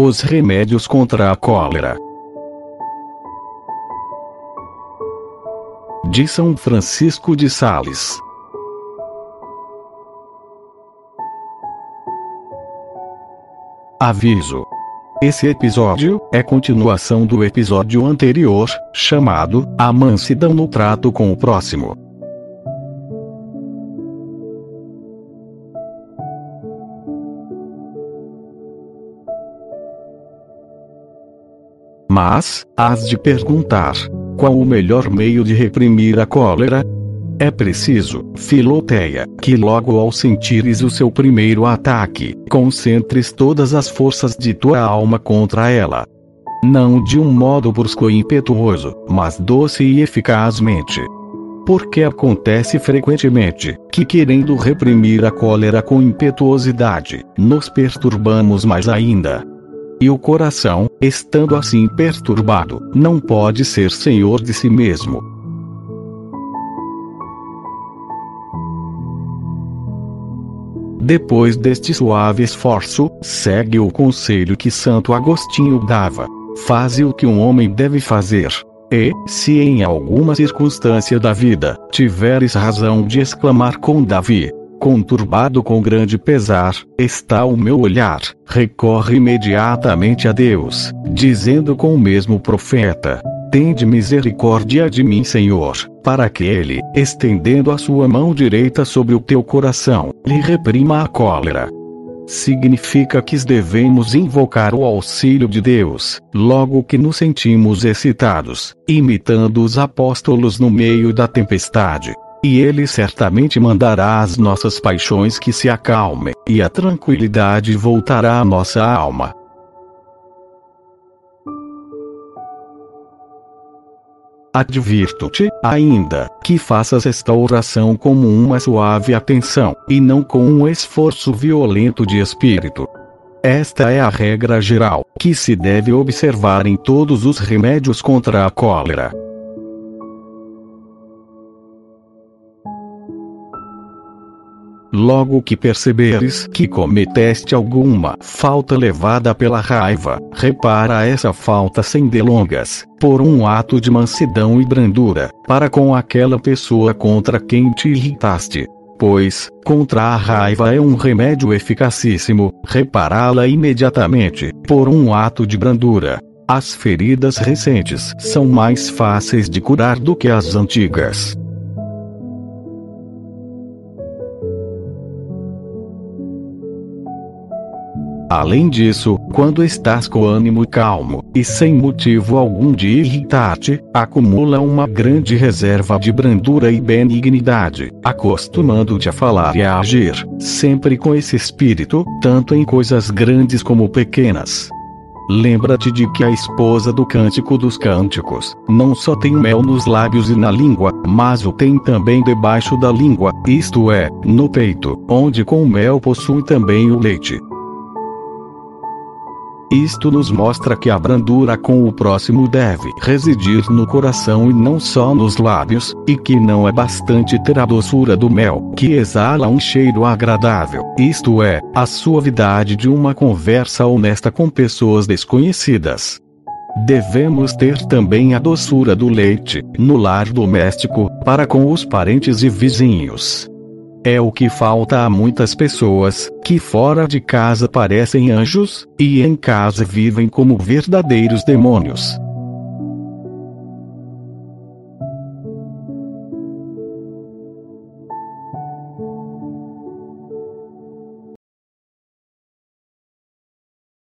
Os remédios contra a cólera. De São Francisco de Sales. Aviso: Esse episódio é continuação do episódio anterior, chamado A Mansidão no Trato com o Próximo. Mas, hás de perguntar: qual o melhor meio de reprimir a cólera? É preciso, Filoteia, que logo ao sentires o seu primeiro ataque, concentres todas as forças de tua alma contra ela. Não de um modo brusco e impetuoso, mas doce e eficazmente. Porque acontece frequentemente que, querendo reprimir a cólera com impetuosidade, nos perturbamos mais ainda. E o coração, estando assim perturbado, não pode ser senhor de si mesmo Depois deste suave esforço, segue o conselho que Santo Agostinho dava: faze o que um homem deve fazer. E, se em alguma circunstância da vida tiveres razão de exclamar com Davi, conturbado com grande pesar, está o meu olhar, recorre imediatamente a Deus, dizendo com o mesmo profeta: Tende misericórdia de mim, Senhor, para que ele, estendendo a sua mão direita sobre o teu coração, lhe reprima a cólera. Significa que devemos invocar o auxílio de Deus, logo que nos sentimos excitados, imitando os apóstolos no meio da tempestade. E ele certamente mandará as nossas paixões que se acalmem, e a tranquilidade voltará à nossa alma. Advirto-te, ainda, que faças esta oração como uma suave atenção, e não com um esforço violento de espírito. Esta é a regra geral, que se deve observar em todos os remédios contra a cólera. Logo que perceberes que cometeste alguma falta levada pela raiva, repara essa falta sem delongas, por um ato de mansidão e brandura, para com aquela pessoa contra quem te irritaste. Pois, contra a raiva é um remédio eficacíssimo, repará-la imediatamente, por um ato de brandura. As feridas recentes são mais fáceis de curar do que as antigas. Além disso, quando estás com ânimo calmo, e sem motivo algum de irritar-te, acumula uma grande reserva de brandura e benignidade, acostumando-te a falar e a agir, sempre com esse espírito, tanto em coisas grandes como pequenas. Lembra-te de que a esposa do Cântico dos Cânticos não só tem mel nos lábios e na língua, mas o tem também debaixo da língua, isto é, no peito, onde com o mel possui também o leite. Isto nos mostra que a brandura com o próximo deve residir no coração e não só nos lábios, e que não é bastante ter a doçura do mel, que exala um cheiro agradável, isto é, a suavidade de uma conversa honesta com pessoas desconhecidas. Devemos ter também a doçura do leite, no lar doméstico, para com os parentes e vizinhos. É o que falta a muitas pessoas, que fora de casa parecem anjos, e em casa vivem como verdadeiros demônios.